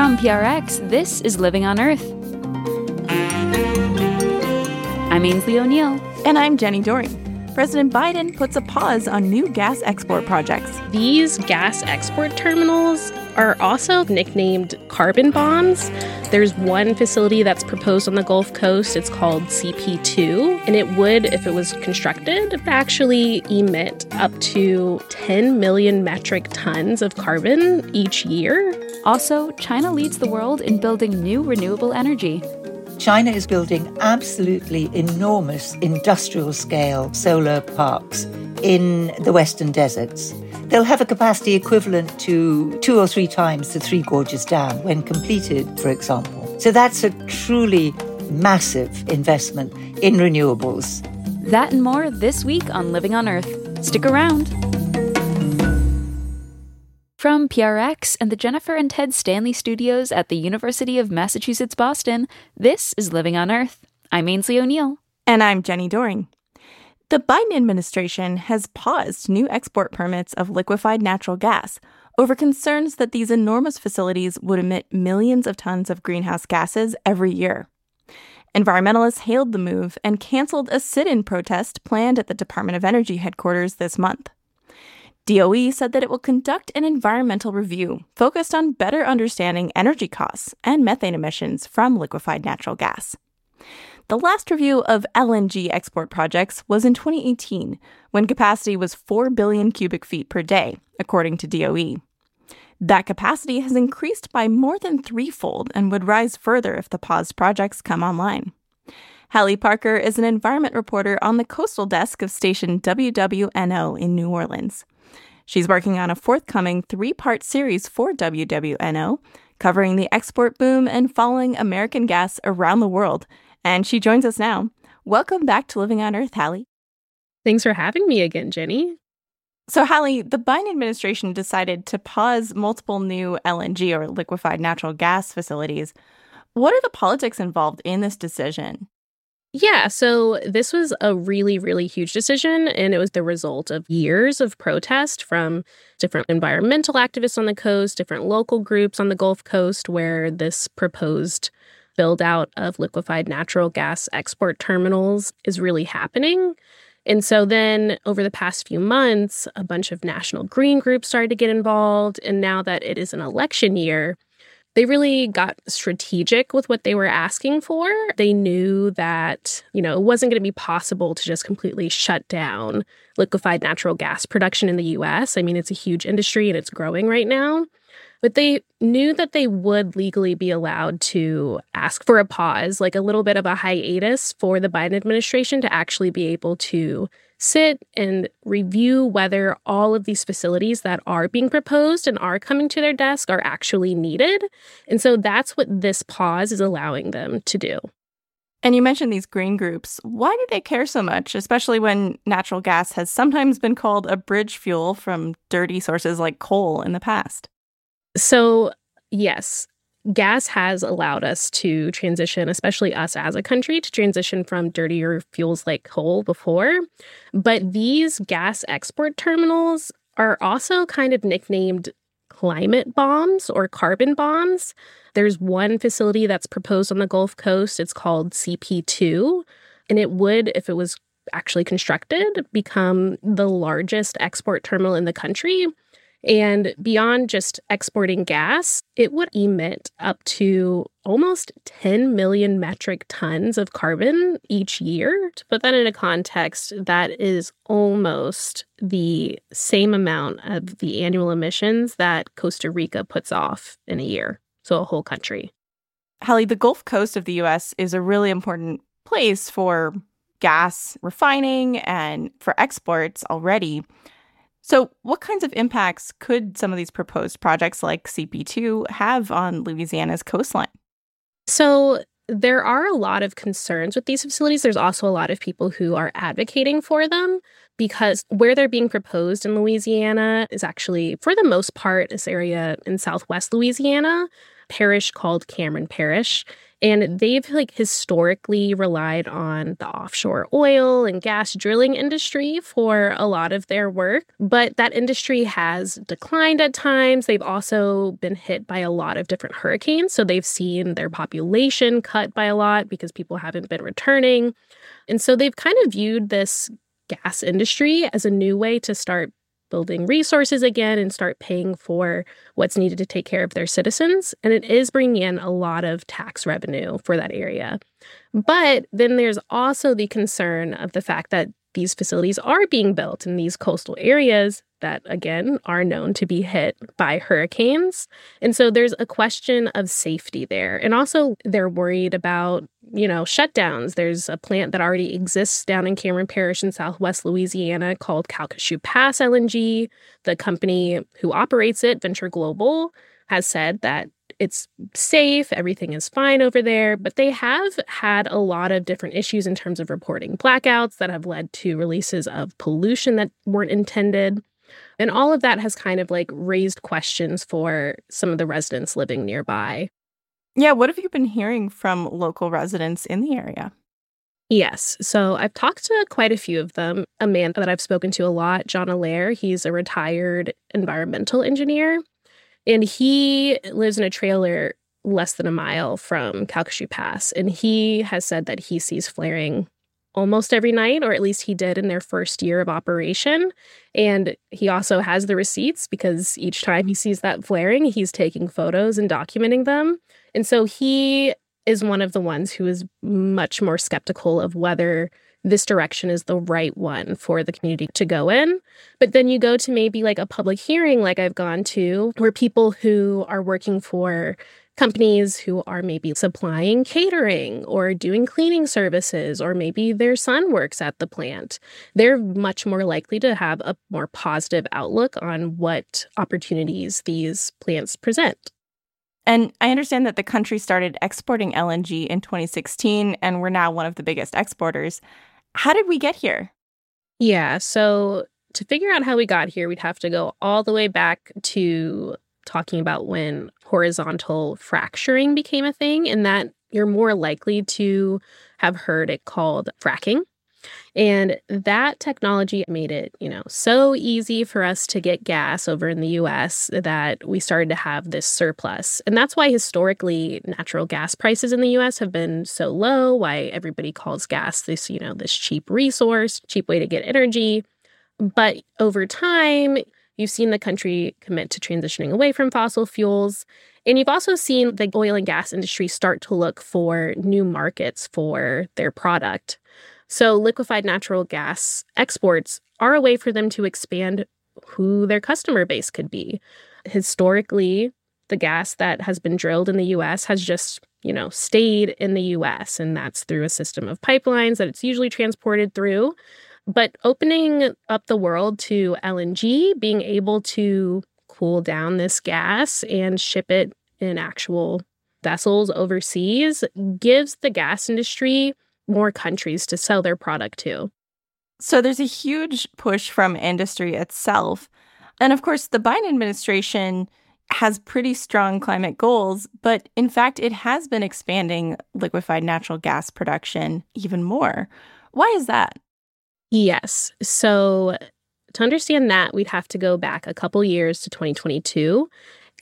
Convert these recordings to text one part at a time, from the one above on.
From PRX, this is Living on Earth. I'm Ainsley O'Neill. And I'm Jenny Doering. President Biden puts a pause on new gas export projects. These gas export terminals are also nicknamed carbon bombs. There's one facility that's proposed on the Gulf Coast. It's called CP2, and it would, if it was constructed, actually emit up to 10 million metric tons of carbon each year. Also, China leads the world in building new renewable energy. China is building absolutely enormous industrial scale solar parks in the western deserts. They'll have a capacity equivalent to two or three times the Three Gorges Dam when completed, for example. So that's a truly massive investment in renewables. That and more this week on Living on Earth. Stick around. From PRX and the Jennifer and Ted Stanley studios at the University of Massachusetts Boston, this is Living on Earth. I'm Ainsley O'Neill. And I'm Jenny Doering. The Biden administration has paused new export permits of liquefied natural gas over concerns that these enormous facilities would emit millions of tons of greenhouse gases every year. Environmentalists hailed the move and canceled a sit in protest planned at the Department of Energy headquarters this month. DOE said that it will conduct an environmental review focused on better understanding energy costs and methane emissions from liquefied natural gas. The last review of LNG export projects was in 2018, when capacity was 4 billion cubic feet per day, according to DOE. That capacity has increased by more than threefold and would rise further if the paused projects come online. Halle Parker is an environment reporter on the coastal desk of station WWNO in New Orleans. She's working on a forthcoming three part series for WWNO, covering the export boom and following American gas around the world. And she joins us now. Welcome back to Living on Earth, Halle. Thanks for having me again, Jenny. So, Halle, the Biden administration decided to pause multiple new LNG or liquefied natural gas facilities. What are the politics involved in this decision? Yeah, so this was a really, really huge decision, and it was the result of years of protest from different environmental activists on the coast, different local groups on the Gulf Coast, where this proposed build out of liquefied natural gas export terminals is really happening. And so then over the past few months, a bunch of national green groups started to get involved. And now that it is an election year, they really got strategic with what they were asking for. They knew that, you know, it wasn't going to be possible to just completely shut down liquefied natural gas production in the US. I mean, it's a huge industry and it's growing right now. But they knew that they would legally be allowed to ask for a pause, like a little bit of a hiatus for the Biden administration to actually be able to sit and review whether all of these facilities that are being proposed and are coming to their desk are actually needed. And so that's what this pause is allowing them to do. And you mentioned these green groups. Why do they care so much, especially when natural gas has sometimes been called a bridge fuel from dirty sources like coal in the past? So, yes, gas has allowed us to transition, especially us as a country, to transition from dirtier fuels like coal before. But these gas export terminals are also kind of nicknamed climate bombs or carbon bombs. There's one facility that's proposed on the Gulf Coast. It's called CP2. And it would, if it was actually constructed, become the largest export terminal in the country. And beyond just exporting gas, it would emit up to almost 10 million metric tons of carbon each year. To put that into context, that is almost the same amount of the annual emissions that Costa Rica puts off in a year. So, a whole country. Halle, the Gulf Coast of the US is a really important place for gas refining and for exports already. So, what kinds of impacts could some of these proposed projects like CP2 have on Louisiana's coastline? So, there are a lot of concerns with these facilities. There's also a lot of people who are advocating for them because where they're being proposed in Louisiana is actually, for the most part, this area in southwest Louisiana, parish called Cameron Parish. And mm-hmm. they've like historically relied on the offshore oil and gas drilling industry for a lot of their work. But that industry has declined at times. They've also been hit by a lot of different hurricanes. So they've seen their population cut by a lot because people haven't been returning. And so they've kind of viewed this gas industry as a new way to start building resources again and start paying for what's needed to take care of their citizens. And it is bringing in a lot of tax revenue for that area. But then there's also the concern of the fact that these facilities are being built in these coastal areas that, again, are known to be hit by hurricanes. And so there's a question of safety there. And also, they're worried about, you know, shutdowns. There's a plant that already exists down in Cameron Parish in southwest Louisiana called Calcasieu Pass LNG. The company who operates it, Venture Global, has said that it's safe, everything is fine over there, but they have had a lot of different issues in terms of reporting blackouts that have led to releases of pollution that weren't intended. And all of that has kind of like raised questions for some of the residents living nearby. Yeah, what have you been hearing from local residents in the area? Yes. So I've talked to quite a few of them. A man that I've spoken to a lot, John Allaire, he's a retired environmental engineer. And he lives in a trailer less than a mile from Calcasieu Pass. And he has said that he sees flaring almost every night, or at least he did in their first year of operation. And he also has the receipts because each time he sees that flaring, he's taking photos and documenting them. And so he is one of the ones who is much more skeptical of whether this direction is the right one for the community to go in. But then you go to maybe like a public hearing, like I've gone to, where people who are working for companies who are maybe supplying catering or doing cleaning services, or maybe their son works at the plant, they're much more likely to have a more positive outlook on what opportunities these plants present. And I understand that the country started exporting LNG in 2016, and we're now one of the biggest exporters. How did we get here? Yeah. So, to figure out how we got here, we'd have to go all the way back to talking about when horizontal fracturing became a thing, and that you're more likely to have heard it called fracking. And that technology made it, you know, so easy for us to get gas over in the US that we started to have this surplus. And that's why historically natural gas prices in the US have been so low, why everybody calls gas this, you know, this cheap resource, cheap way to get energy. But over time, you've seen the country commit to transitioning away from fossil fuels. And you've also seen the oil and gas industry start to look for new markets for their product. So, liquefied natural gas exports are a way for them to expand who their customer base could be. Historically, the gas that has been drilled in the US has just, you know, stayed in the US, and that's through a system of pipelines that it's usually transported through. But opening up the world to LNG, being able to cool down this gas and ship it in actual vessels overseas gives the gas industry more countries to sell their product to. So there's a huge push from industry itself. And of course, the Biden administration has pretty strong climate goals, but in fact, it has been expanding liquefied natural gas production even more. Why is that? Yes. So to understand that, we'd have to go back a couple years to 2022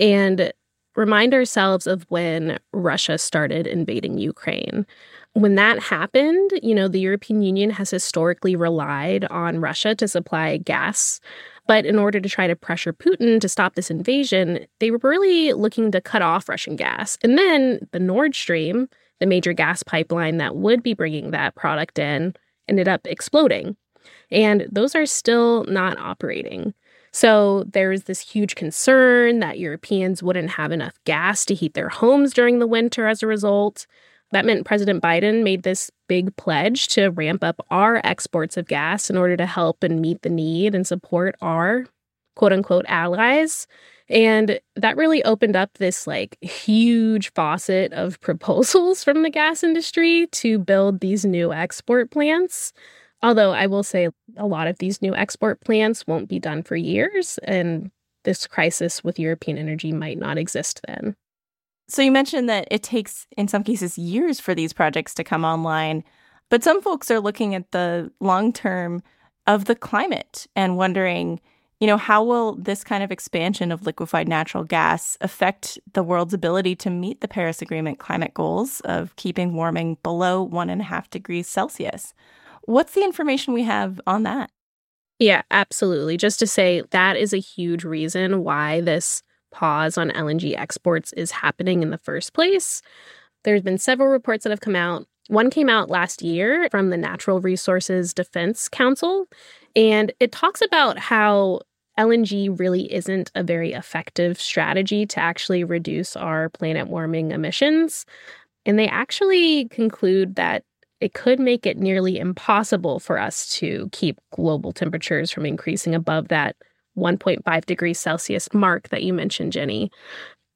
and remind ourselves of when Russia started invading Ukraine when that happened, you know, the European Union has historically relied on Russia to supply gas. But in order to try to pressure Putin to stop this invasion, they were really looking to cut off Russian gas. And then the Nord Stream, the major gas pipeline that would be bringing that product in, ended up exploding. And those are still not operating. So there's this huge concern that Europeans wouldn't have enough gas to heat their homes during the winter as a result. That meant President Biden made this big pledge to ramp up our exports of gas in order to help and meet the need and support our quote unquote allies. And that really opened up this like huge faucet of proposals from the gas industry to build these new export plants. Although I will say a lot of these new export plants won't be done for years, and this crisis with European energy might not exist then. So you mentioned that it takes, in some cases, years for these projects to come online. But some folks are looking at the long term of the climate and wondering, you know, how will this kind of expansion of liquefied natural gas affect the world's ability to meet the Paris Agreement climate goals of keeping warming below one and a half degrees Celsius? What's the information we have on that? Yeah, absolutely. Just to say, that is a huge reason why this pause on LNG exports is happening in the first place. There's been several reports that have come out. One came out last year from the Natural Resources Defense Council, and it talks about how LNG really isn't a very effective strategy to actually reduce our planet warming emissions. And they actually conclude that it could make it nearly impossible for us to keep global temperatures from increasing above that 1.5 degrees Celsius mark that you mentioned, Jenny.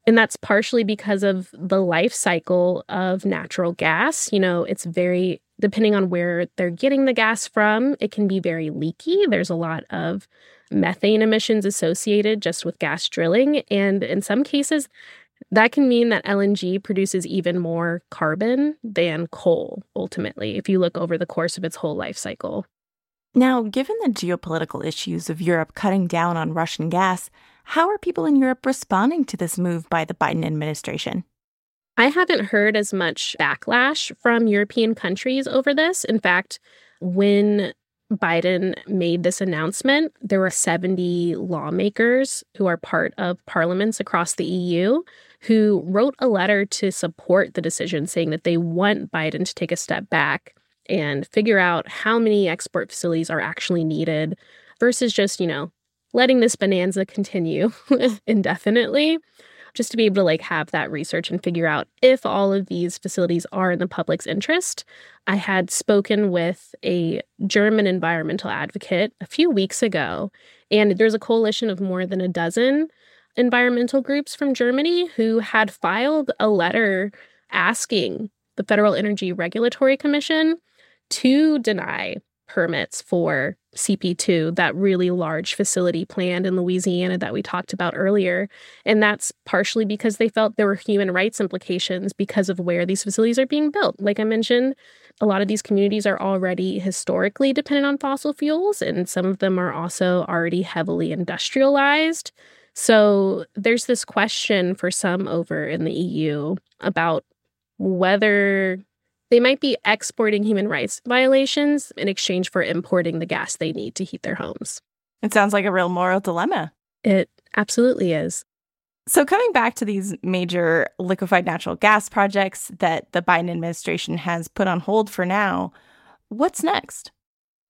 And that's partially because of the life cycle of natural gas. You know, it's very, depending on where they're getting the gas from, it can be very leaky. There's a lot of methane emissions associated just with gas drilling. And in some cases, that can mean that LNG produces even more carbon than coal, ultimately, if you look over the course of its whole life cycle. Now, given the geopolitical issues of Europe cutting down on Russian gas, how are people in Europe responding to this move by the Biden administration? I haven't heard as much backlash from European countries over this. In fact, when Biden made this announcement, there were 70 lawmakers who are part of parliaments across the EU who wrote a letter to support the decision, saying that they want Biden to take a step back and figure out how many export facilities are actually needed versus just, you know, letting this bonanza continue indefinitely just to be able to like have that research and figure out if all of these facilities are in the public's interest. I had spoken with a German environmental advocate a few weeks ago, and there's a coalition of more than a dozen environmental groups from Germany who had filed a letter asking the Federal Energy Regulatory Commission to deny permits for CP2, that really large facility planned in Louisiana that we talked about earlier. And that's partially because they felt there were human rights implications because of where these facilities are being built. Like I mentioned, a lot of these communities are already historically dependent on fossil fuels, and some of them are also already heavily industrialized. So there's this question for some over in the EU about whether they might be exporting human rights violations in exchange for importing the gas they need to heat their homes. It sounds like a real moral dilemma. It absolutely is. So, coming back to these major liquefied natural gas projects that the Biden administration has put on hold for now, what's next?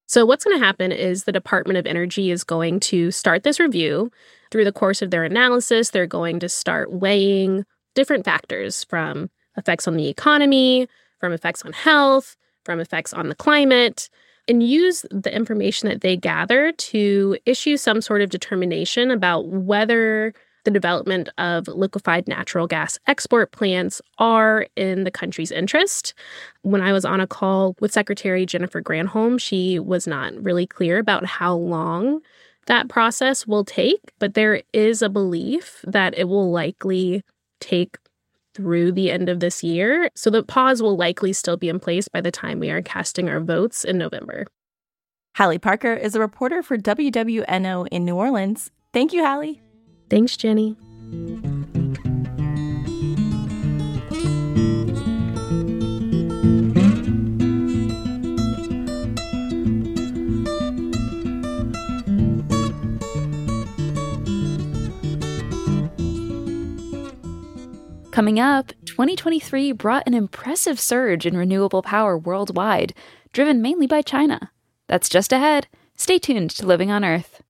So, what's going to happen is the Department of Energy is going to start this review. Through the course of their analysis, they're going to start weighing different factors from effects on the economy, from effects on health, from effects on the climate, and use the information that they gather to issue some sort of determination about whether the development of liquefied natural gas export plants are in the country's interest. When I was on a call with Secretary Jennifer Granholm, she was not really clear about how long that process will take, but there is a belief that it will likely take through the end of this year. So the pause will likely still be in place by the time we are casting our votes in November. Halle Parker is a reporter for WWNO in New Orleans. Thank you, Halle. Thanks, Jenny. Coming up, 2023 brought an impressive surge in renewable power worldwide, driven mainly by China. That's just ahead. Stay tuned to Living on Earth.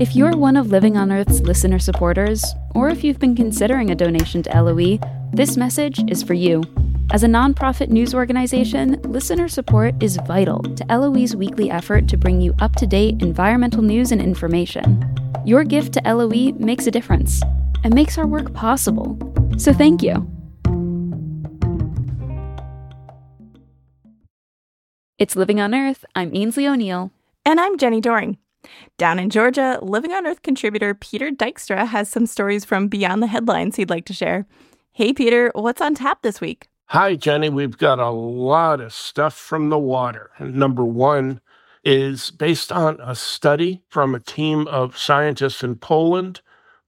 If you're one of Living on Earth's listener supporters, or if you've been considering a donation to LOE, this message is for you. As a nonprofit news organization, listener support is vital to LOE's weekly effort to bring you up to date environmental news and information. Your gift to LOE makes a difference and makes our work possible. So thank you. It's Living on Earth. I'm Ainsley O'Neill. And I'm Jenny Doering. Down in Georgia, Living on Earth contributor Peter Dykstra has some stories from beyond the headlines he'd like to share. Hey, Peter, what's on tap this week? Hi, Jenny. We've got a lot of stuff from the water. Number one is based on a study from a team of scientists in Poland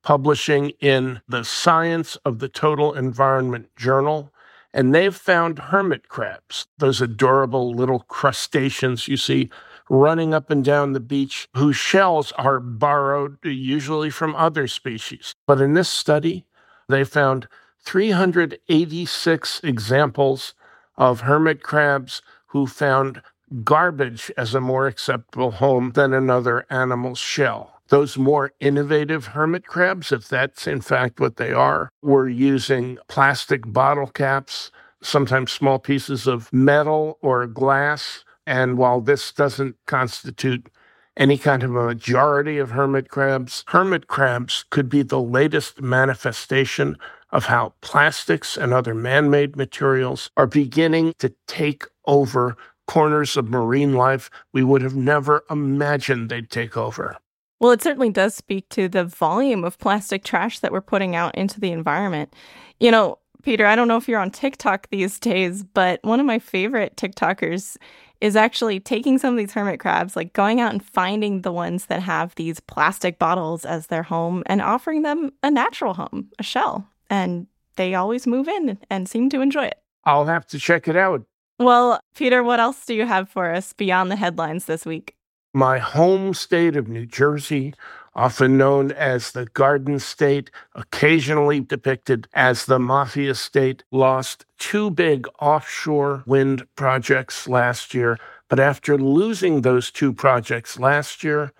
publishing in the Science of the Total Environment Journal. And they've found hermit crabs, those adorable little crustaceans you see running up and down the beach, whose shells are borrowed usually from other species. But in this study, they found 386 examples of hermit crabs who found garbage as a more acceptable home than another animal's shell. Those more innovative hermit crabs, if that's in fact what they are, were using plastic bottle caps, sometimes small pieces of metal or glass. And while this doesn't constitute any kind of a majority of hermit crabs, hermit crabs could be the latest manifestation of how plastics and other man made materials are beginning to take over corners of marine life we would have never imagined they'd take over. Well, it certainly does speak to the volume of plastic trash that we're putting out into the environment. You know, Peter, I don't know if you're on TikTok these days, but one of my favorite TikTokers is actually taking some of these hermit crabs, like going out and finding the ones that have these plastic bottles as their home and offering them a natural home, a shell. And they always move in and seem to enjoy it. I'll have to check it out. Well, Peter, what else do you have for us beyond the headlines this week? My home state of New Jersey, often known as the Garden State, occasionally depicted as the Mafia State, lost two big offshore wind projects last year. But after losing those two projects last year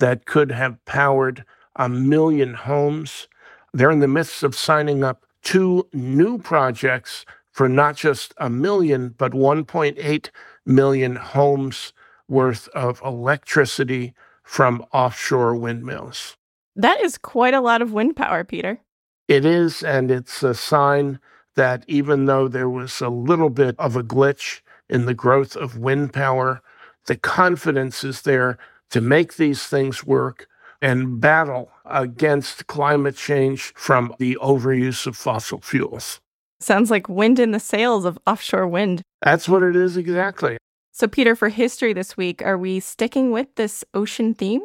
that could have powered a million homes, they're in the midst of signing up two new projects for not just a million, but 1.8 million homes worth of electricity from offshore windmills. That is quite a lot of wind power, Peter. It is, and it's a sign that even though there was a little bit of a glitch in the growth of wind power, the confidence is there to make these things work and battle against climate change from the overuse of fossil fuels. Sounds like wind in the sails of offshore wind. That's what it is exactly. So, Peter, for history this week, are we sticking with this ocean theme?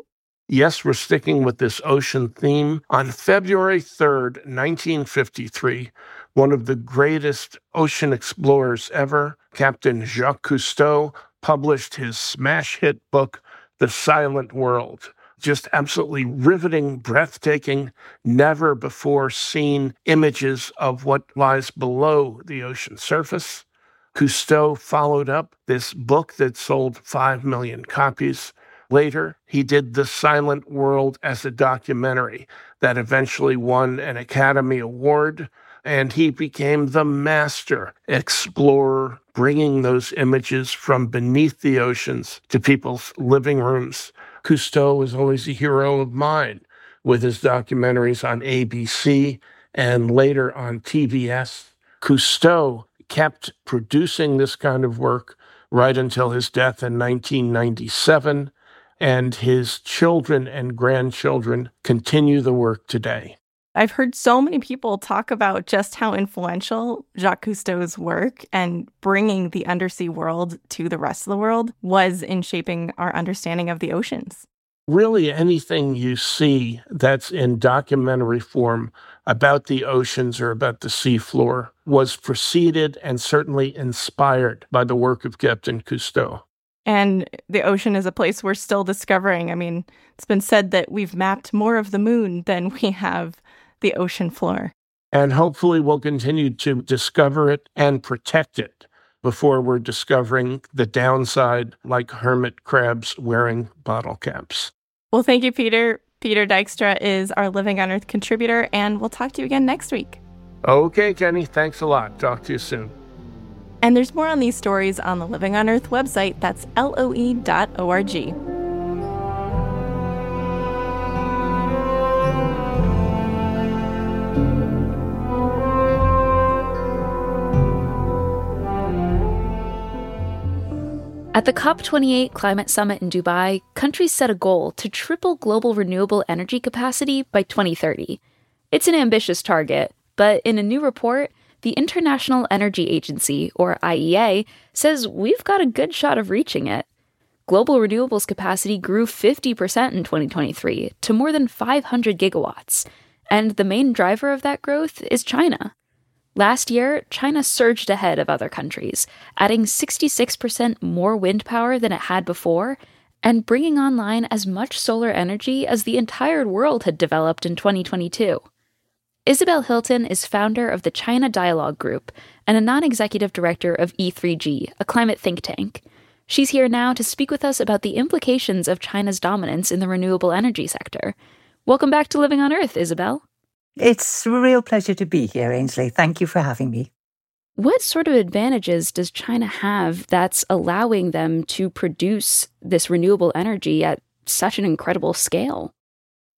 Yes, we're sticking with this ocean theme. On February 3rd, 1953, one of the greatest ocean explorers ever, Captain Jacques Cousteau, published his smash hit book, The Silent World just absolutely riveting, breathtaking, never before seen images of what lies below the ocean surface. Cousteau followed up this book that sold 5 million copies. Later, he did The Silent World as a documentary that eventually won an Academy Award. And he became the master explorer, bringing those images from beneath the oceans to people's living rooms Cousteau was always a hero of mine with his documentaries on ABC and later on TBS. Cousteau kept producing this kind of work right until his death in 1997, and his children and grandchildren continue the work today. I've heard so many people talk about just how influential Jacques Cousteau's work and bringing the undersea world to the rest of the world was in shaping our understanding of the oceans. Really, anything you see that's in documentary form about the oceans or about the seafloor was preceded and certainly inspired by the work of Captain Cousteau. And the ocean is a place we're still discovering. I mean, it's been said that we've mapped more of the moon than we have the ocean floor. And hopefully, we'll continue to discover it and protect it before we're discovering the downside, like hermit crabs wearing bottle caps. Well, thank you, Peter. Peter Dykstra is our Living on Earth contributor, and we'll talk to you again next week. Okay, Jenny. Thanks a lot. Talk to you soon. And there's more on these stories on the Living on Earth website. That's loe.org. the COP28 climate summit in Dubai, countries set a goal to triple global renewable energy capacity by 2030. It's an ambitious target, but in a new report, the International Energy Agency, or IEA, says we've got a good shot of reaching it. Global renewables capacity grew 50% in 2023 to more than 500 gigawatts, and the main driver of that growth is China. Last year, China surged ahead of other countries, adding 66% more wind power than it had before, and bringing online as much solar energy as the entire world had developed in 2022. Isabel Hilton is founder of the China Dialogue Group and a non executive director of E3G, a climate think tank. She's here now to speak with us about the implications of China's dominance in the renewable energy sector. Welcome back to Living on Earth, Isabel. It's a real pleasure to be here, Ainsley. Thank you for having me. What sort of advantages does China have that's allowing them to produce this renewable energy at such an incredible scale?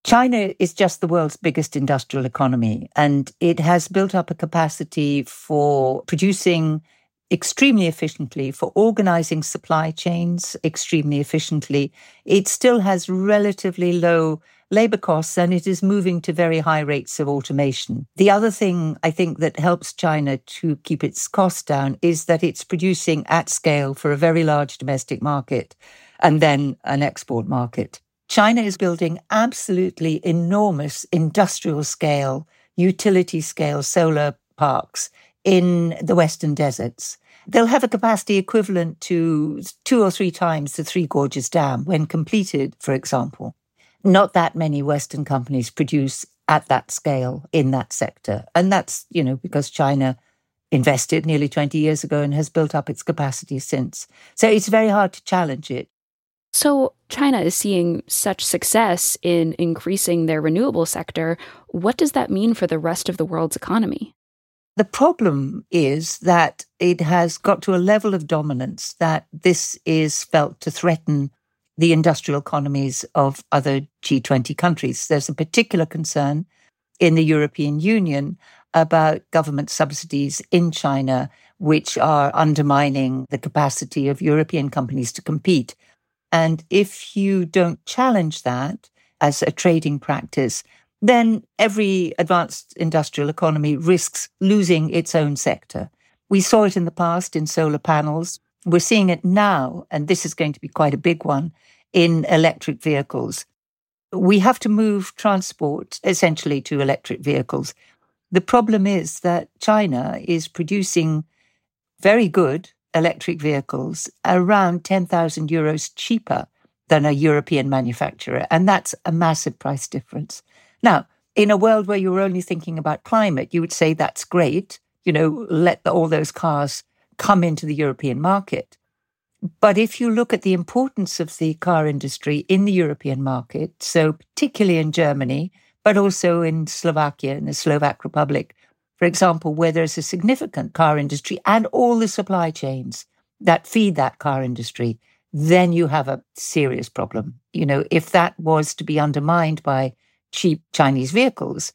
China is just the world's biggest industrial economy, and it has built up a capacity for producing extremely efficiently, for organizing supply chains extremely efficiently. It still has relatively low labor costs and it is moving to very high rates of automation. The other thing I think that helps China to keep its costs down is that it's producing at scale for a very large domestic market and then an export market. China is building absolutely enormous industrial scale, utility scale solar parks in the Western deserts. They'll have a capacity equivalent to two or three times the Three Gorges Dam when completed, for example. Not that many Western companies produce at that scale in that sector. And that's, you know, because China invested nearly 20 years ago and has built up its capacity since. So it's very hard to challenge it. So, China is seeing such success in increasing their renewable sector. What does that mean for the rest of the world's economy? The problem is that it has got to a level of dominance that this is felt to threaten the industrial economies of other G20 countries. There's a particular concern in the European Union about government subsidies in China, which are undermining the capacity of European companies to compete. And if you don't challenge that as a trading practice, then every advanced industrial economy risks losing its own sector. We saw it in the past in solar panels. We're seeing it now, and this is going to be quite a big one in electric vehicles. We have to move transport essentially to electric vehicles. The problem is that China is producing very good electric vehicles around 10,000 euros cheaper than a European manufacturer. And that's a massive price difference. Now, in a world where you're only thinking about climate, you would say that's great. You know, let the, all those cars come into the European market. But if you look at the importance of the car industry in the European market, so particularly in Germany, but also in Slovakia in the Slovak Republic, for example, where there's a significant car industry and all the supply chains that feed that car industry, then you have a serious problem. You know, if that was to be undermined by cheap Chinese vehicles,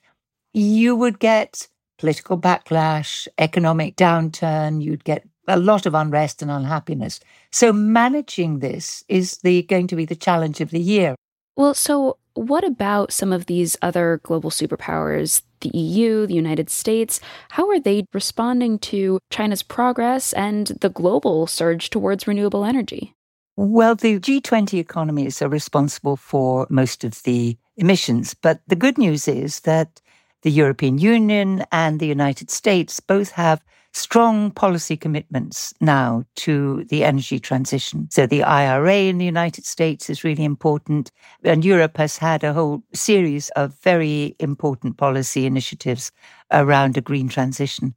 you would get political backlash, economic downturn, you'd get a lot of unrest and unhappiness. So managing this is the going to be the challenge of the year. Well, so what about some of these other global superpowers, the EU, the United States? How are they responding to China's progress and the global surge towards renewable energy? Well, the G20 economies are responsible for most of the emissions. But the good news is that the European Union and the United States both have strong policy commitments now to the energy transition. So the IRA in the United States is really important. And Europe has had a whole series of very important policy initiatives around a green transition.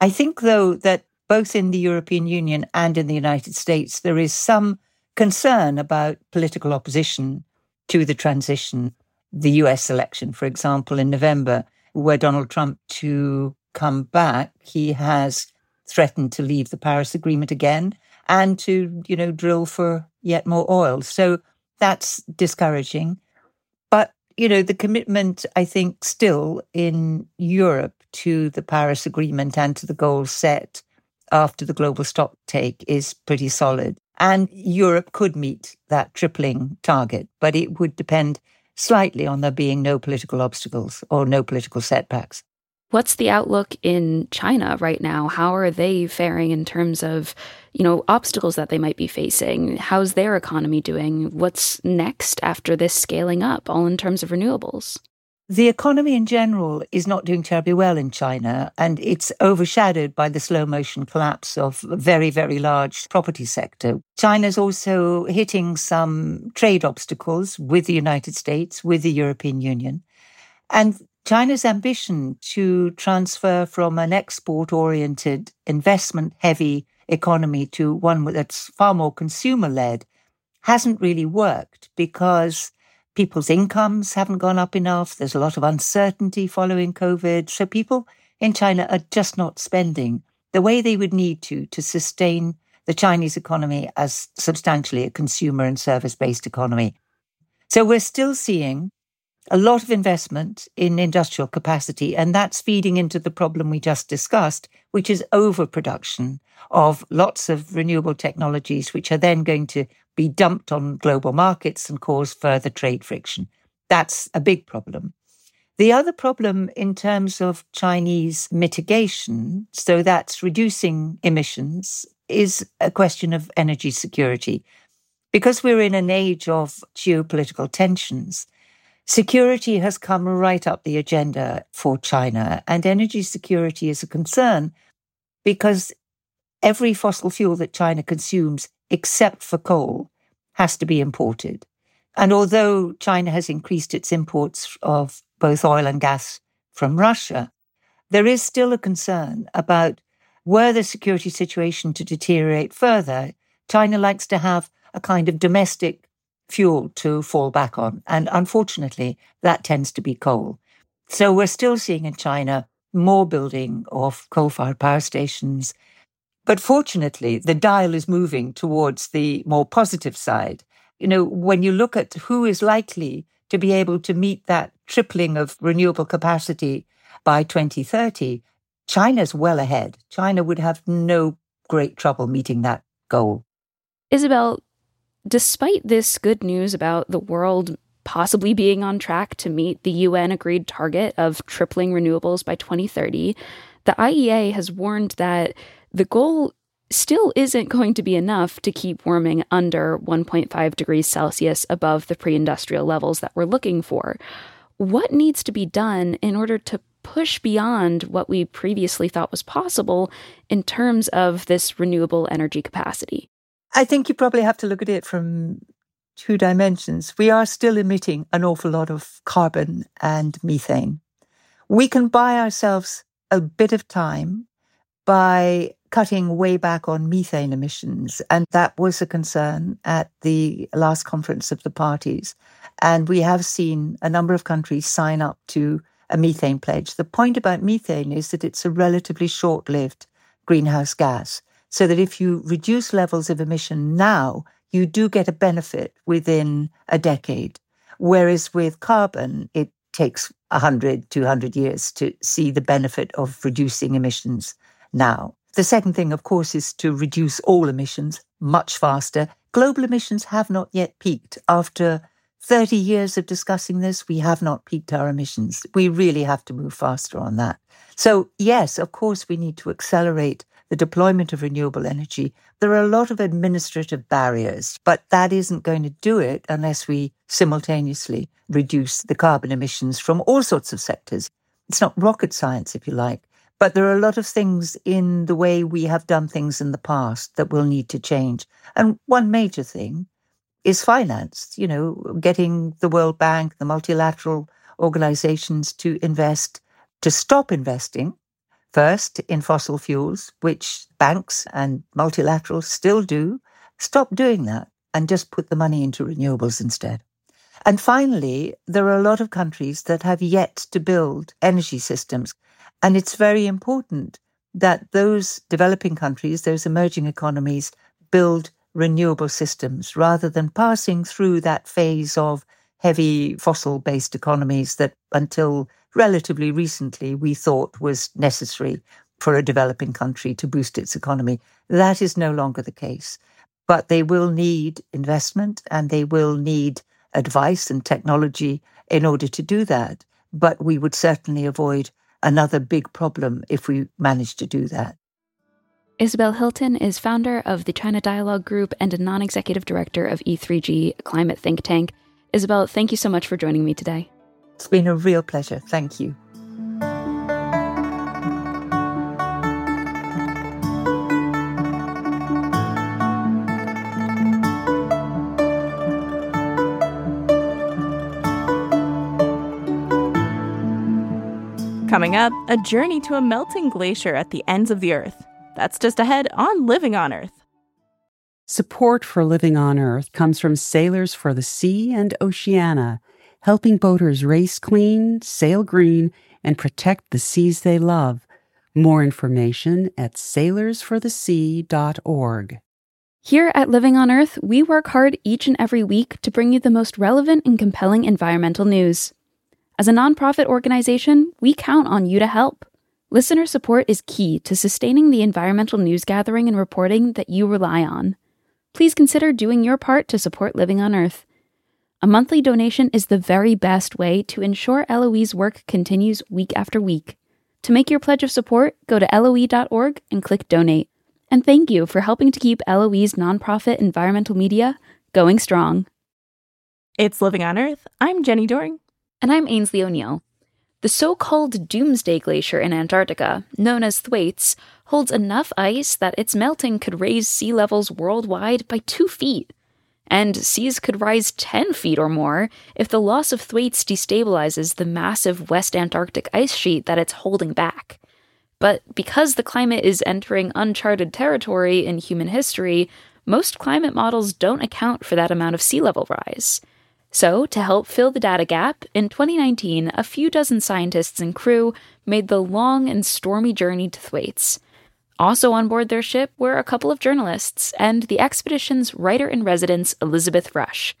I think, though, that both in the European Union and in the United States, there is some concern about political opposition to the transition. The US election, for example, in November, where Donald Trump to come back, he has threatened to leave the Paris Agreement again and to, you know, drill for yet more oil. So that's discouraging. But, you know, the commitment, I think, still in Europe to the Paris Agreement and to the goals set after the global stock take is pretty solid. And Europe could meet that tripling target, but it would depend slightly on there being no political obstacles or no political setbacks. What's the outlook in China right now? How are they faring in terms of, you know, obstacles that they might be facing? How's their economy doing? What's next after this scaling up, all in terms of renewables? The economy in general is not doing terribly well in China, and it's overshadowed by the slow motion collapse of a very, very large property sector. China's also hitting some trade obstacles with the United States, with the European Union. And China's ambition to transfer from an export oriented, investment heavy economy to one that's far more consumer led hasn't really worked because people's incomes haven't gone up enough. There's a lot of uncertainty following COVID. So people in China are just not spending the way they would need to to sustain the Chinese economy as substantially a consumer and service based economy. So we're still seeing a lot of investment in industrial capacity, and that's feeding into the problem we just discussed, which is overproduction of lots of renewable technologies, which are then going to be dumped on global markets and cause further trade friction. That's a big problem. The other problem in terms of Chinese mitigation, so that's reducing emissions, is a question of energy security. Because we're in an age of geopolitical tensions, Security has come right up the agenda for China, and energy security is a concern because every fossil fuel that China consumes, except for coal, has to be imported. And although China has increased its imports of both oil and gas from Russia, there is still a concern about were the security situation to deteriorate further, China likes to have a kind of domestic fuel to fall back on. And unfortunately, that tends to be coal. So we're still seeing in China more building of coal fired power stations. But fortunately, the dial is moving towards the more positive side. You know, when you look at who is likely to be able to meet that tripling of renewable capacity by 2030, China's well ahead. China would have no great trouble meeting that goal. Isabel, Despite this good news about the world possibly being on track to meet the UN agreed target of tripling renewables by 2030, the IEA has warned that the goal still isn't going to be enough to keep warming under 1.5 degrees Celsius above the pre industrial levels that we're looking for. What needs to be done in order to push beyond what we previously thought was possible in terms of this renewable energy capacity? I think you probably have to look at it from two dimensions. We are still emitting an awful lot of carbon and methane. We can buy ourselves a bit of time by cutting way back on methane emissions. And that was a concern at the last conference of the parties. And we have seen a number of countries sign up to a methane pledge. The point about methane is that it's a relatively short lived greenhouse gas so that if you reduce levels of emission now, you do get a benefit within a decade. Whereas with carbon, it takes 100, 200 years to see the benefit of reducing emissions now. The second thing, of course, is to reduce all emissions much faster. Global emissions have not yet peaked. After 30 years of discussing this, we have not peaked our emissions. We really have to move faster on that. So, yes, of course, we need to accelerate the deployment of renewable energy, there are a lot of administrative barriers, but that isn't going to do it unless we simultaneously reduce the carbon emissions from all sorts of sectors. It's not rocket science, if you like, but there are a lot of things in the way we have done things in the past that will need to change. And one major thing is finance, you know, getting the World Bank, the multilateral organizations to invest, to stop investing First, in fossil fuels, which banks and multilaterals still do, stop doing that and just put the money into renewables instead. And finally, there are a lot of countries that have yet to build energy systems. And it's very important that those developing countries, those emerging economies, build renewable systems rather than passing through that phase of heavy fossil based economies that until relatively recently we thought was necessary for a developing country to boost its economy. That is no longer the case. but they will need investment and they will need advice and technology in order to do that. But we would certainly avoid another big problem if we managed to do that. Isabel Hilton is founder of the China Dialogue Group and a non executive director of E3G, a climate think tank. Isabel, thank you so much for joining me today. It's been a real pleasure. Thank you. Coming up, a journey to a melting glacier at the ends of the Earth. That's just ahead on Living on Earth. Support for Living on Earth comes from Sailors for the Sea and Oceana, helping boaters race clean, sail green, and protect the seas they love. More information at sailorsforthesea.org. Here at Living on Earth, we work hard each and every week to bring you the most relevant and compelling environmental news. As a nonprofit organization, we count on you to help. Listener support is key to sustaining the environmental news gathering and reporting that you rely on. Please consider doing your part to support Living on Earth. A monthly donation is the very best way to ensure LOE's work continues week after week. To make your pledge of support, go to LOE.org and click Donate. And thank you for helping to keep LOE's nonprofit environmental media going strong. It's Living on Earth. I'm Jenni Doering. And I'm Aynsley O'Neill. The so called Doomsday Glacier in Antarctica, known as Thwaites, holds enough ice that its melting could raise sea levels worldwide by two feet. And seas could rise 10 feet or more if the loss of Thwaites destabilizes the massive West Antarctic ice sheet that it's holding back. But because the climate is entering uncharted territory in human history, most climate models don't account for that amount of sea level rise. So, to help fill the data gap, in 2019, a few dozen scientists and crew made the long and stormy journey to Thwaites. Also on board their ship were a couple of journalists and the expedition's writer in residence, Elizabeth Rush.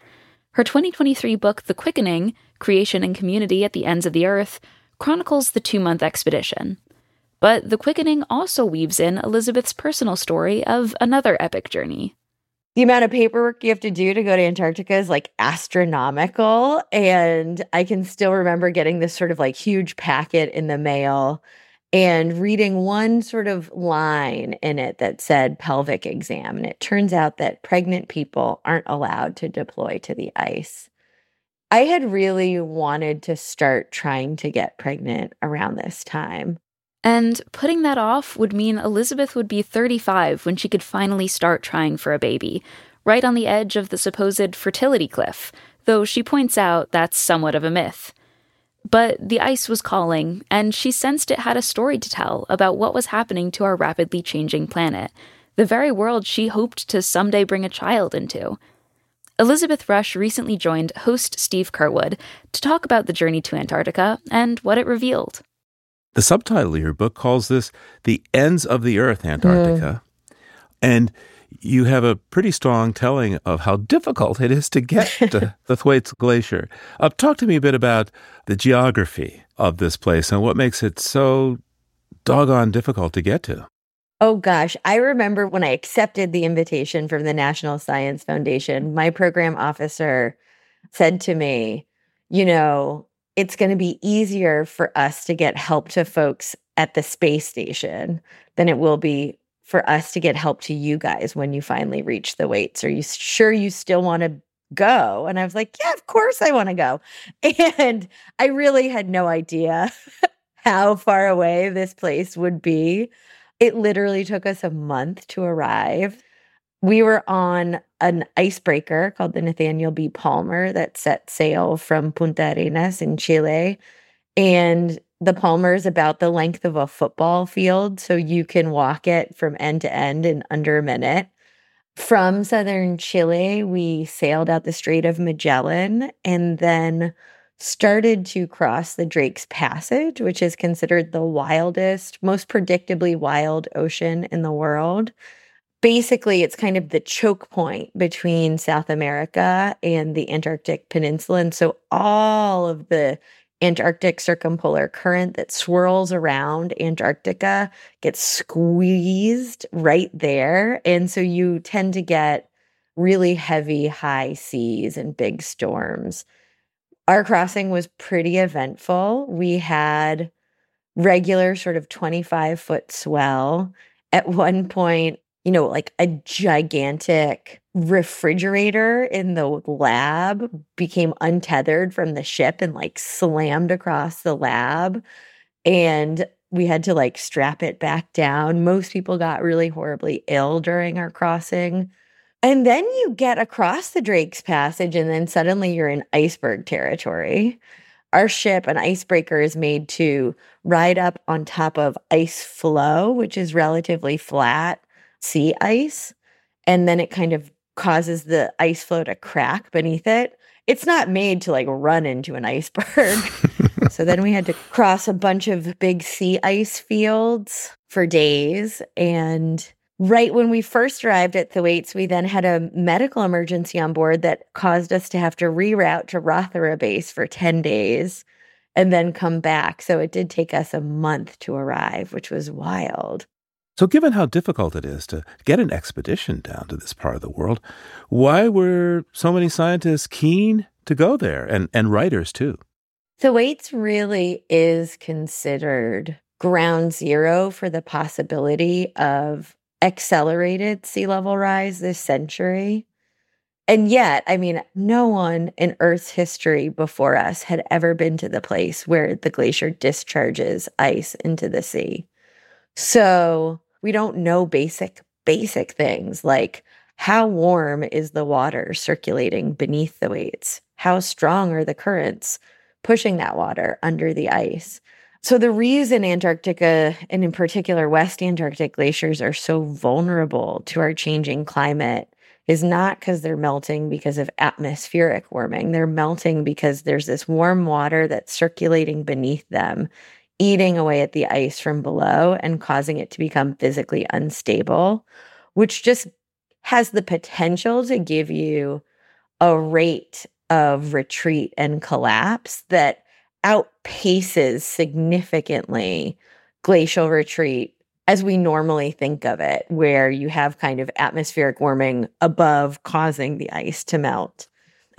Her 2023 book, The Quickening Creation and Community at the Ends of the Earth, chronicles the two month expedition. But The Quickening also weaves in Elizabeth's personal story of another epic journey the amount of paperwork you have to do to go to Antarctica is like astronomical. And I can still remember getting this sort of like huge packet in the mail and reading one sort of line in it that said pelvic exam. And it turns out that pregnant people aren't allowed to deploy to the ice. I had really wanted to start trying to get pregnant around this time. And putting that off would mean Elizabeth would be 35 when she could finally start trying for a baby, right on the edge of the supposed fertility cliff, though she points out that's somewhat of a myth. But the ice was calling, and she sensed it had a story to tell about what was happening to our rapidly changing planet, the very world she hoped to someday bring a child into. Elizabeth Rush recently joined host Steve Curwood to talk about the journey to Antarctica and what it revealed. The subtitle of your book calls this The Ends of the Earth, Antarctica. Mm. And you have a pretty strong telling of how difficult it is to get to the Thwaites Glacier. Uh, talk to me a bit about the geography of this place and what makes it so doggone difficult to get to. Oh gosh, I remember when I accepted the invitation from the National Science Foundation, my program officer said to me, You know, it's going to be easier for us to get help to folks at the space station than it will be for us to get help to you guys when you finally reach the Thwaites? Are you sure you still want to go? And I was like, yeah, of course I want to go. And I really had no idea how far away this place would be. It literally took us a month to arrive we were on an icebreaker called the Nathaniel B. Palmer that set sail from Punta Arenas in Chile. And the Palmer is about the length of a football field. So you can walk it from end to end in under a minute. From southern Chile, we sailed out the Strait of Magellan and then started to cross the Drake's Passage, which is considered the wildest, most predictably wild ocean in the world basically it's kind of the choke point between South America and the Antarctic Peninsula. And so all of the Antarctic circumpolar current that swirls around Antarctica gets squeezed right there. And so you tend to get really heavy high seas and big storms. Our crossing was pretty eventful. We had regular sort of 25 foot swell. At one point, you know, like a gigantic refrigerator in the lab became untethered from the ship and like slammed across the lab. And we had to like strap it back down. Most people got really horribly ill during our crossing. And then you get across the Drake's Passage, and then suddenly you're in iceberg territory. Our ship, an icebreaker, is made to ride up on top of ice floe, which is relatively flat sea ice. And then it kind of causes the ice floe to crack beneath it. It's not made to like run into an iceberg. so then we had to cross a bunch of big sea ice fields for days. And right when we first arrived at Thwaites, we then had a medical emergency on board that caused us to have to reroute to Rothera base for 10 days and then come back. So it did take us a month to arrive, which was wild. So, given how difficult it is to get an expedition down to this part of the world, why were so many scientists keen to go there and, and writers too? The Thwaites really is considered ground zero for the possibility of accelerated sea level rise this century. And yet, I mean, no one in Earth's history before us had ever been to the place where the glacier discharges ice into the sea. So we don't know basic, basic things like how warm is the water circulating beneath the Thwaites? How strong are the currents? pushing that water under the ice. So, the reason Antarctica, and in particular West Antarctic glaciers, are so vulnerable to our changing climate is not because they're melting because of atmospheric warming. They're melting because there's this warm water that's circulating beneath them, eating away at the ice from below and causing it to become physically unstable, which just has the potential to give you a rate of retreat and collapse that outpaces significantly glacial retreat as we normally think of it, where you have kind of atmospheric warming above causing the ice to melt.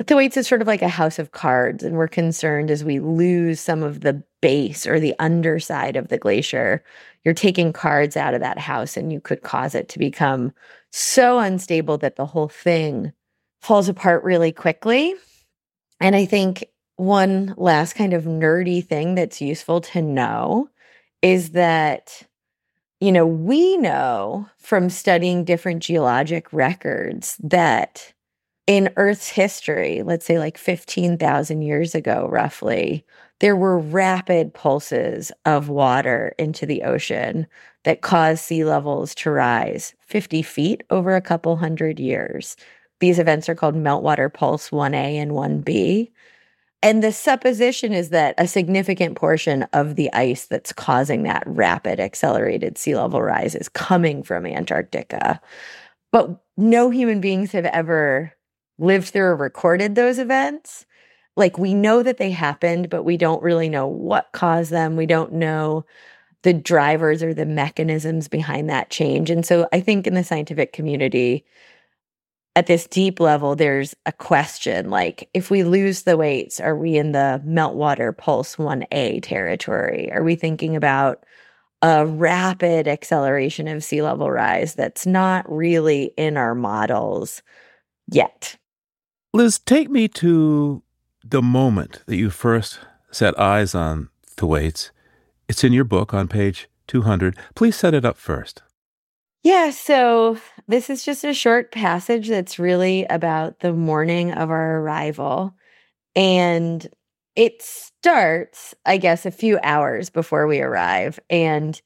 Thwaites is sort of like a house of cards, and we're concerned as we lose some of the base or the underside of the glacier. You're taking cards out of that house, and you could cause it to become so unstable that the whole thing falls apart really quickly. And I think one last kind of nerdy thing that's useful to know is that, you know, we know from studying different geologic records that in Earth's history, let's say like 15,000 years ago, roughly, there were rapid pulses of water into the ocean that caused sea levels to rise 50 feet over a couple hundred years. These events are called meltwater pulse 1A and 1B. And the supposition is that a significant portion of the ice that's causing that rapid accelerated sea level rise is coming from Antarctica. But no human beings have ever lived through or recorded those events. Like we know that they happened, but we don't really know what caused them. We don't know the drivers or the mechanisms behind that change. And so I think in the scientific community, at this deep level, there's a question like, if we lose the Thwaites, are we in the meltwater pulse 1A territory? Are we thinking about a rapid acceleration of sea level rise that's not really in our models yet? Liz, take me to the moment that you first set eyes on Thwaites. It's in your book on page 200. Please set it up first. Yeah, so this is just a short passage that's really about the morning of our arrival. And it starts, I guess, a few hours before we arrive. And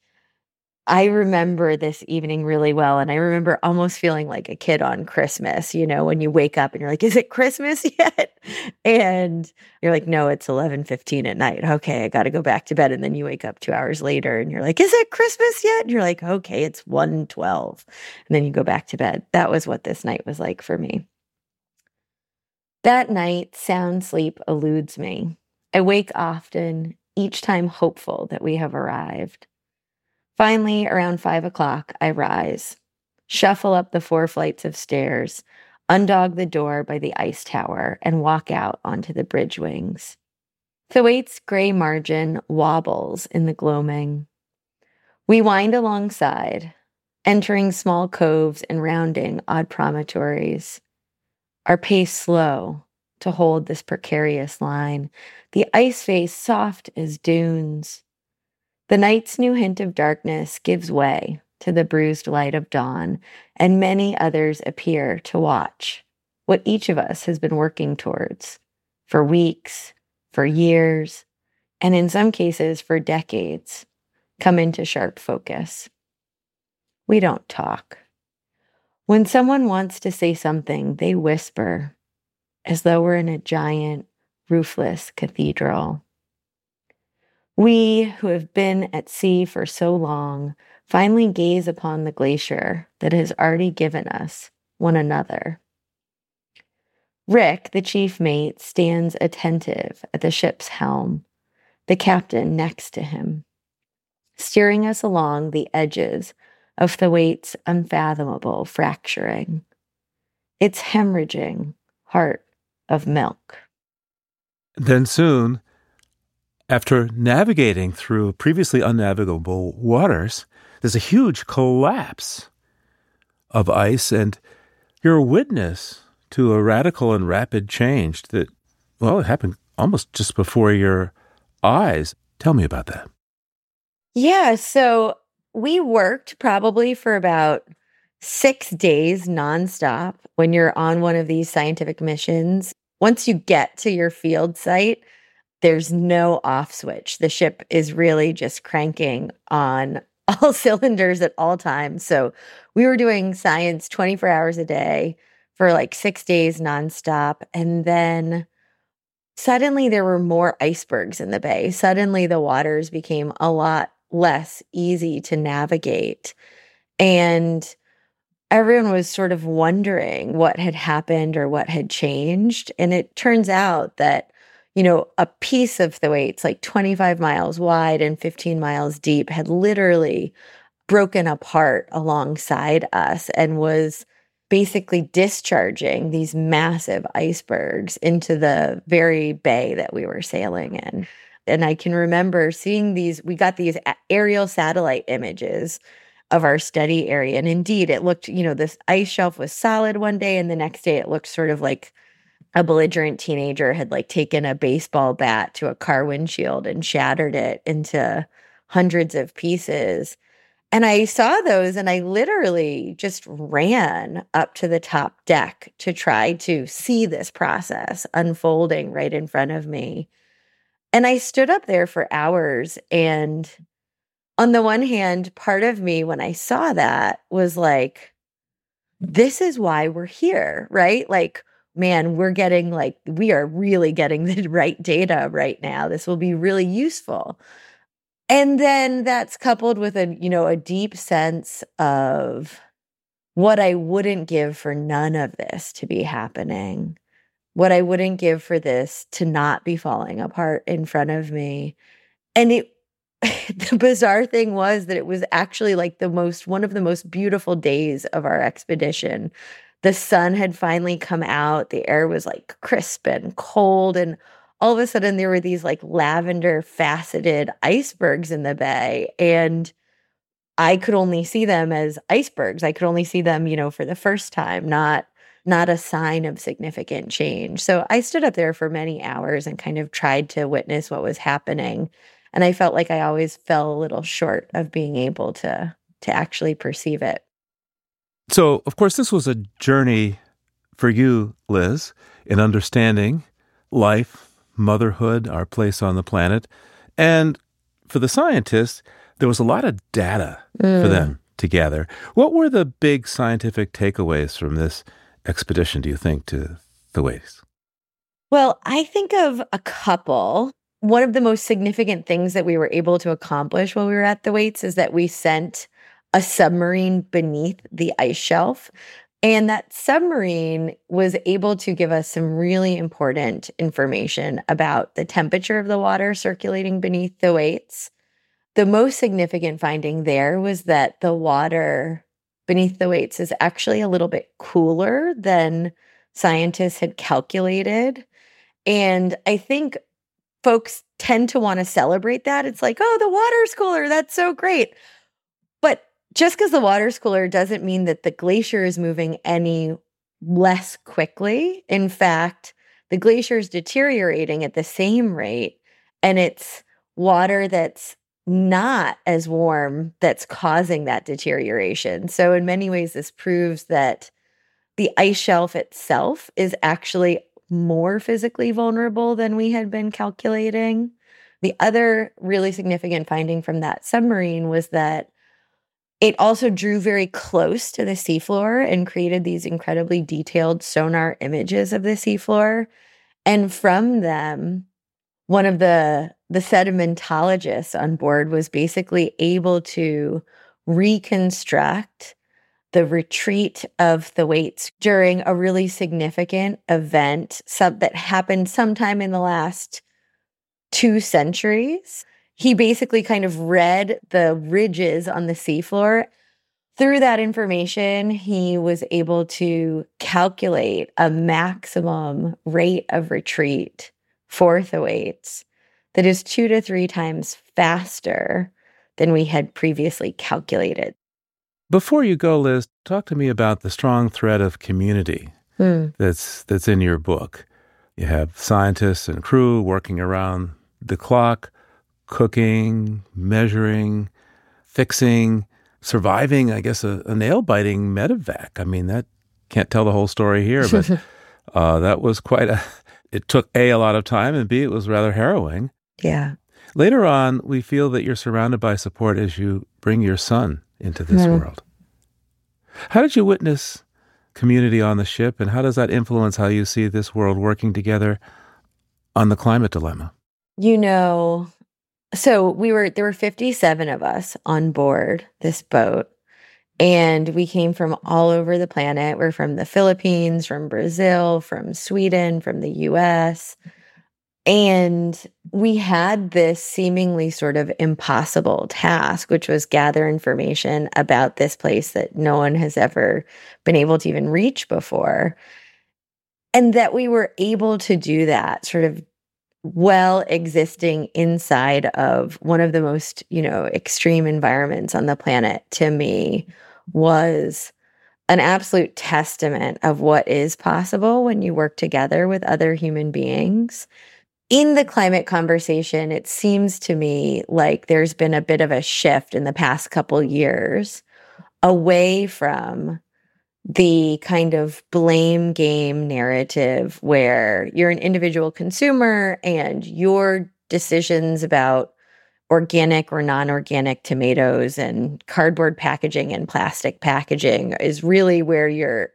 I remember this evening really well. And I remember almost feeling like a kid on Christmas, you know, when you wake up and you're like, is it Christmas yet? And you're like, no, it's 11 15 at night. Okay, I got to go back to bed. And then you wake up two hours later and you're like, is it Christmas yet? And you're like, okay, it's 1 12. And then you go back to bed. That was what this night was like for me. That night, sound sleep eludes me. I wake often, each time hopeful that we have arrived. Finally, around five o'clock, I rise, shuffle up the four flights of stairs, undog the door by the ice tower, and walk out onto the bridge wings. Thwaites' gray margin wobbles in the gloaming. We wind alongside, entering small coves and rounding odd promontories. Our pace slow to hold this precarious line, the ice face soft as dunes. The night's new hint of darkness gives way to the bruised light of dawn, and many others appear to watch what each of us has been working towards for weeks, for years, and in some cases for decades come into sharp focus. We don't talk. When someone wants to say something, they whisper as though we're in a giant, roofless cathedral. We who have been at sea for so long finally gaze upon the glacier that has already given us one another. Rick, the chief mate, stands attentive at the ship's helm, the captain next to him, steering us along the edges of the Thwaites' unfathomable fracturing. Its hemorrhaging heart of milk. Then soon, after navigating through previously unnavigable waters, there's a huge collapse of ice, and you're a witness to a radical and rapid change that, well, it happened almost just before your eyes. Tell me about that. Yeah. So we worked probably for about six days nonstop when you're on one of these scientific missions. Once you get to your field site, there's no off switch. The ship is really just cranking on all cylinders at all times. So we were doing science 24 hours a day for like six days nonstop. And then suddenly there were more icebergs in the bay. Suddenly the waters became a lot less easy to navigate. And everyone was sort of wondering what had happened or what had changed. And it turns out that, you know, a piece of Thwaites, like 25 miles wide and 15 miles deep, had literally broken apart alongside us and was basically discharging these massive icebergs into the very bay that we were sailing in. And I can remember seeing these, we got these aerial satellite images of our study area. And indeed, it looked, you know, this ice shelf was solid one day, and the next day it looked sort of like a belligerent teenager had like taken a baseball bat to a car windshield and shattered it into hundreds of pieces. And I saw those and I literally just ran up to the top deck to try to see this process unfolding right in front of me. And I stood up there for hours. And on the one hand, part of me, when I saw that, was like, this is why we're here, right? Like, man, we're getting like, we are really getting the right data right now. This will be really useful. And then that's coupled with a, you know, a deep sense of what I wouldn't give for none of this to be happening what I wouldn't give for this to not be falling apart in front of me. And it, the bizarre thing was that it was actually like the most, one of the most beautiful days of our expedition. The sun had finally come out, the air was like crisp and cold. And all of a sudden, there were these like lavender faceted icebergs in the bay. And I could only see them as icebergs. I could only see them, you know, for the first time, not not a sign of significant change. So I stood up there for many hours and kind of tried to witness what was happening. And I felt like I always fell a little short of being able to to actually perceive it. So, of course, this was a journey for you, Liz, in understanding life, motherhood, our place on the planet. And for the scientists, there was a lot of data mm. for them to gather. What were the big scientific takeaways from this expedition do you think to the Thwaites? Well, I think of a couple. One of the most significant things that we were able to accomplish while we were at the Thwaites is that we sent a submarine beneath the ice shelf. And that submarine was able to give us some really important information about the temperature of the water circulating beneath the Thwaites. The most significant finding there was that the water beneath the Thwaites is actually a little bit cooler than scientists had calculated. And I think folks tend to want to celebrate that. It's like, oh, the water's cooler. That's so great. Just because the water's cooler doesn't mean that the glacier is moving any less quickly. In fact, the glacier is deteriorating at the same rate, and it's water that's not as warm that's causing that deterioration. So, in many ways, this proves that the ice shelf itself is actually more physically vulnerable than we had been calculating. The other really significant finding from that submarine was that it also drew very close to the seafloor and created these incredibly detailed sonar images of the seafloor. And from them, one of the the sedimentologists on board was basically able to reconstruct the retreat of the Thwaites during a really significant event that happened sometime in the last two centuries. He basically kind of read the ridges on the seafloor. Through that information, he was able to calculate a maximum rate of retreat for Thwaites that is two to three times faster than we had previously calculated. Before you go, Liz, talk to me about the strong thread of community hmm. that's that's in your book. You have scientists and crew working around the clock, cooking, measuring, fixing, surviving, I guess, a, a nail biting medevac. I mean, that can't tell the whole story here, but uh, that was quite a. It took A, a lot of time, and B, it was rather harrowing. Yeah. Later on, we feel that you're surrounded by support as you bring your son into this mm. world. How did you witness community on the ship, and how does that influence how you see this world working together on the climate dilemma? You know, so we were there were 57 of us on board this boat and we came from all over the planet. We're from the Philippines, from Brazil, from Sweden, from the US. And we had this seemingly sort of impossible task, which was gather information about this place that no one has ever been able to even reach before. And that we were able to do that sort of well existing inside of one of the most, you know, extreme environments on the planet to me was an absolute testament of what is possible when you work together with other human beings. In the climate conversation, it seems to me like there's been a bit of a shift in the past couple years away from the kind of blame game narrative where you're an individual consumer and your decisions about organic or non-organic tomatoes and cardboard packaging and plastic packaging is really where your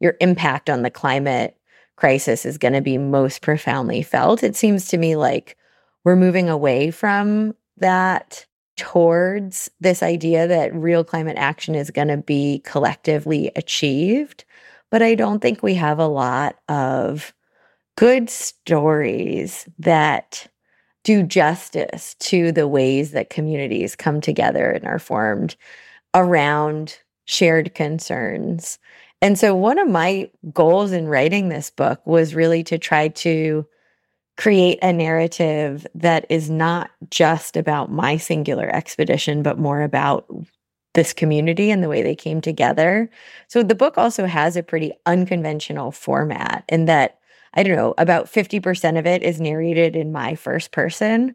your impact on the climate crisis is going to be most profoundly felt. It seems to me like we're moving away from that towards this idea that real climate action is going to be collectively achieved. But I don't think we have a lot of good stories that do justice to the ways that communities come together and are formed around shared concerns and so, one of my goals in writing this book was really to try to create a narrative that is not just about my singular expedition, but more about this community and the way they came together. So, the book also has a pretty unconventional format in that, I don't know, about 50% of it is narrated in my first person.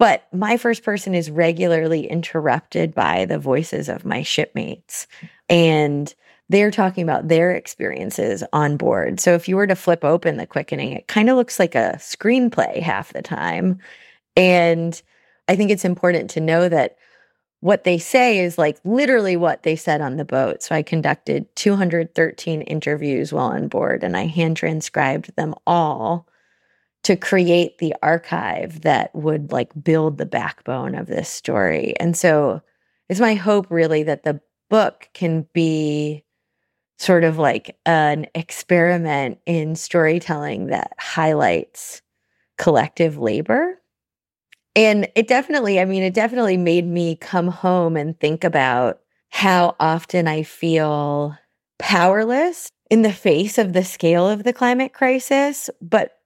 But my first person is regularly interrupted by the voices of my shipmates. And they're talking about their experiences on board. So if you were to flip open the quickening, it kind of looks like a screenplay half the time. And I think it's important to know that what they say is like literally what they said on the boat. So I conducted 213 interviews while on board and I hand transcribed them all to create the archive that would like build the backbone of this story. And so it's my hope really that the book can be sort of like an experiment in storytelling that highlights collective labor. And it definitely, I mean, it definitely made me come home and think about how often I feel powerless in the face of the scale of the climate crisis. But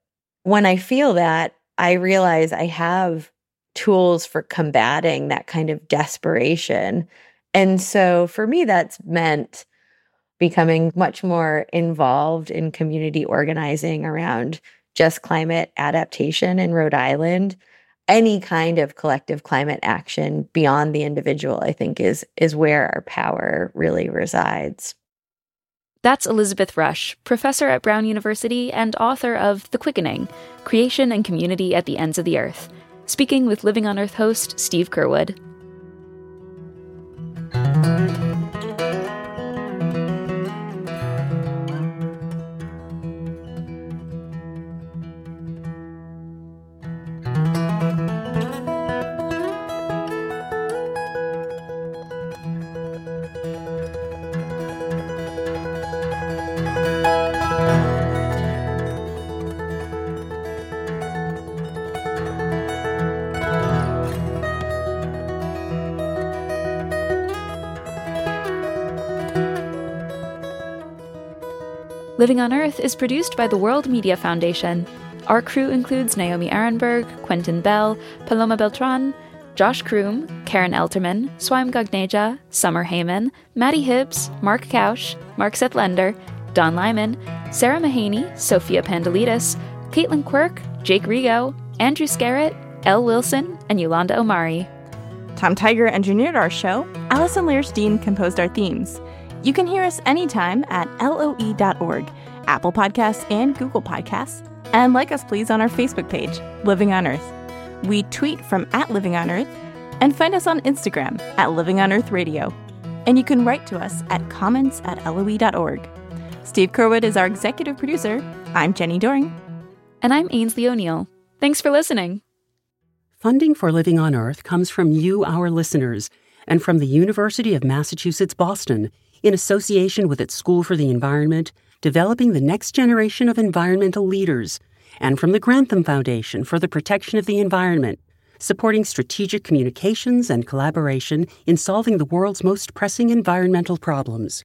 when I feel that, I realize I have tools for combating that kind of desperation. And so for me, that's meant becoming much more involved in community organizing around just climate adaptation in Rhode Island. Any kind of collective climate action beyond the individual, I think, is is where our power really resides. That's Elizabeth Rush, professor at Brown University and author of The Quickening Creation and Community at the Ends of the Earth, speaking with Living on Earth host Steve Curwood. Living on Earth is produced by the World Media Foundation. Our crew includes Naomi Arenberg, Quentin Bell, Paloma Beltran, Josh Croom, Karen Elterman, Swayam Gagneja, Summer Heyman, Maddie Hibbs, Mark Kausch, Mark Seth Lender, Don Lyman, Sarah Mahaney, Sophia Pandelidis, Caitlin Quirk, Jake Rego, Andrew Skerritt, Elle Wilson, and Yolanda Omari. Tom Tiger engineered our show. Allison Lirish Dean composed our themes. You can hear us anytime at loe.org, Apple Podcasts, and Google Podcasts. And like us, please, on our Facebook page, Living on Earth. We tweet from at Living on Earth and find us on Instagram at Living on Earth Radio. And you can write to us at comments at loe.org. Steve Curwood is our executive producer. I'm Jenni Doering. And I'm Aynsley O'Neill. Thanks for listening. Funding for Living on Earth comes from you, our listeners, and from the University of Massachusetts Boston in association with its School for the Environment, developing the next generation of environmental leaders, and from the Grantham Foundation for the Protection of the Environment, supporting strategic communications and collaboration in solving the world's most pressing environmental problems.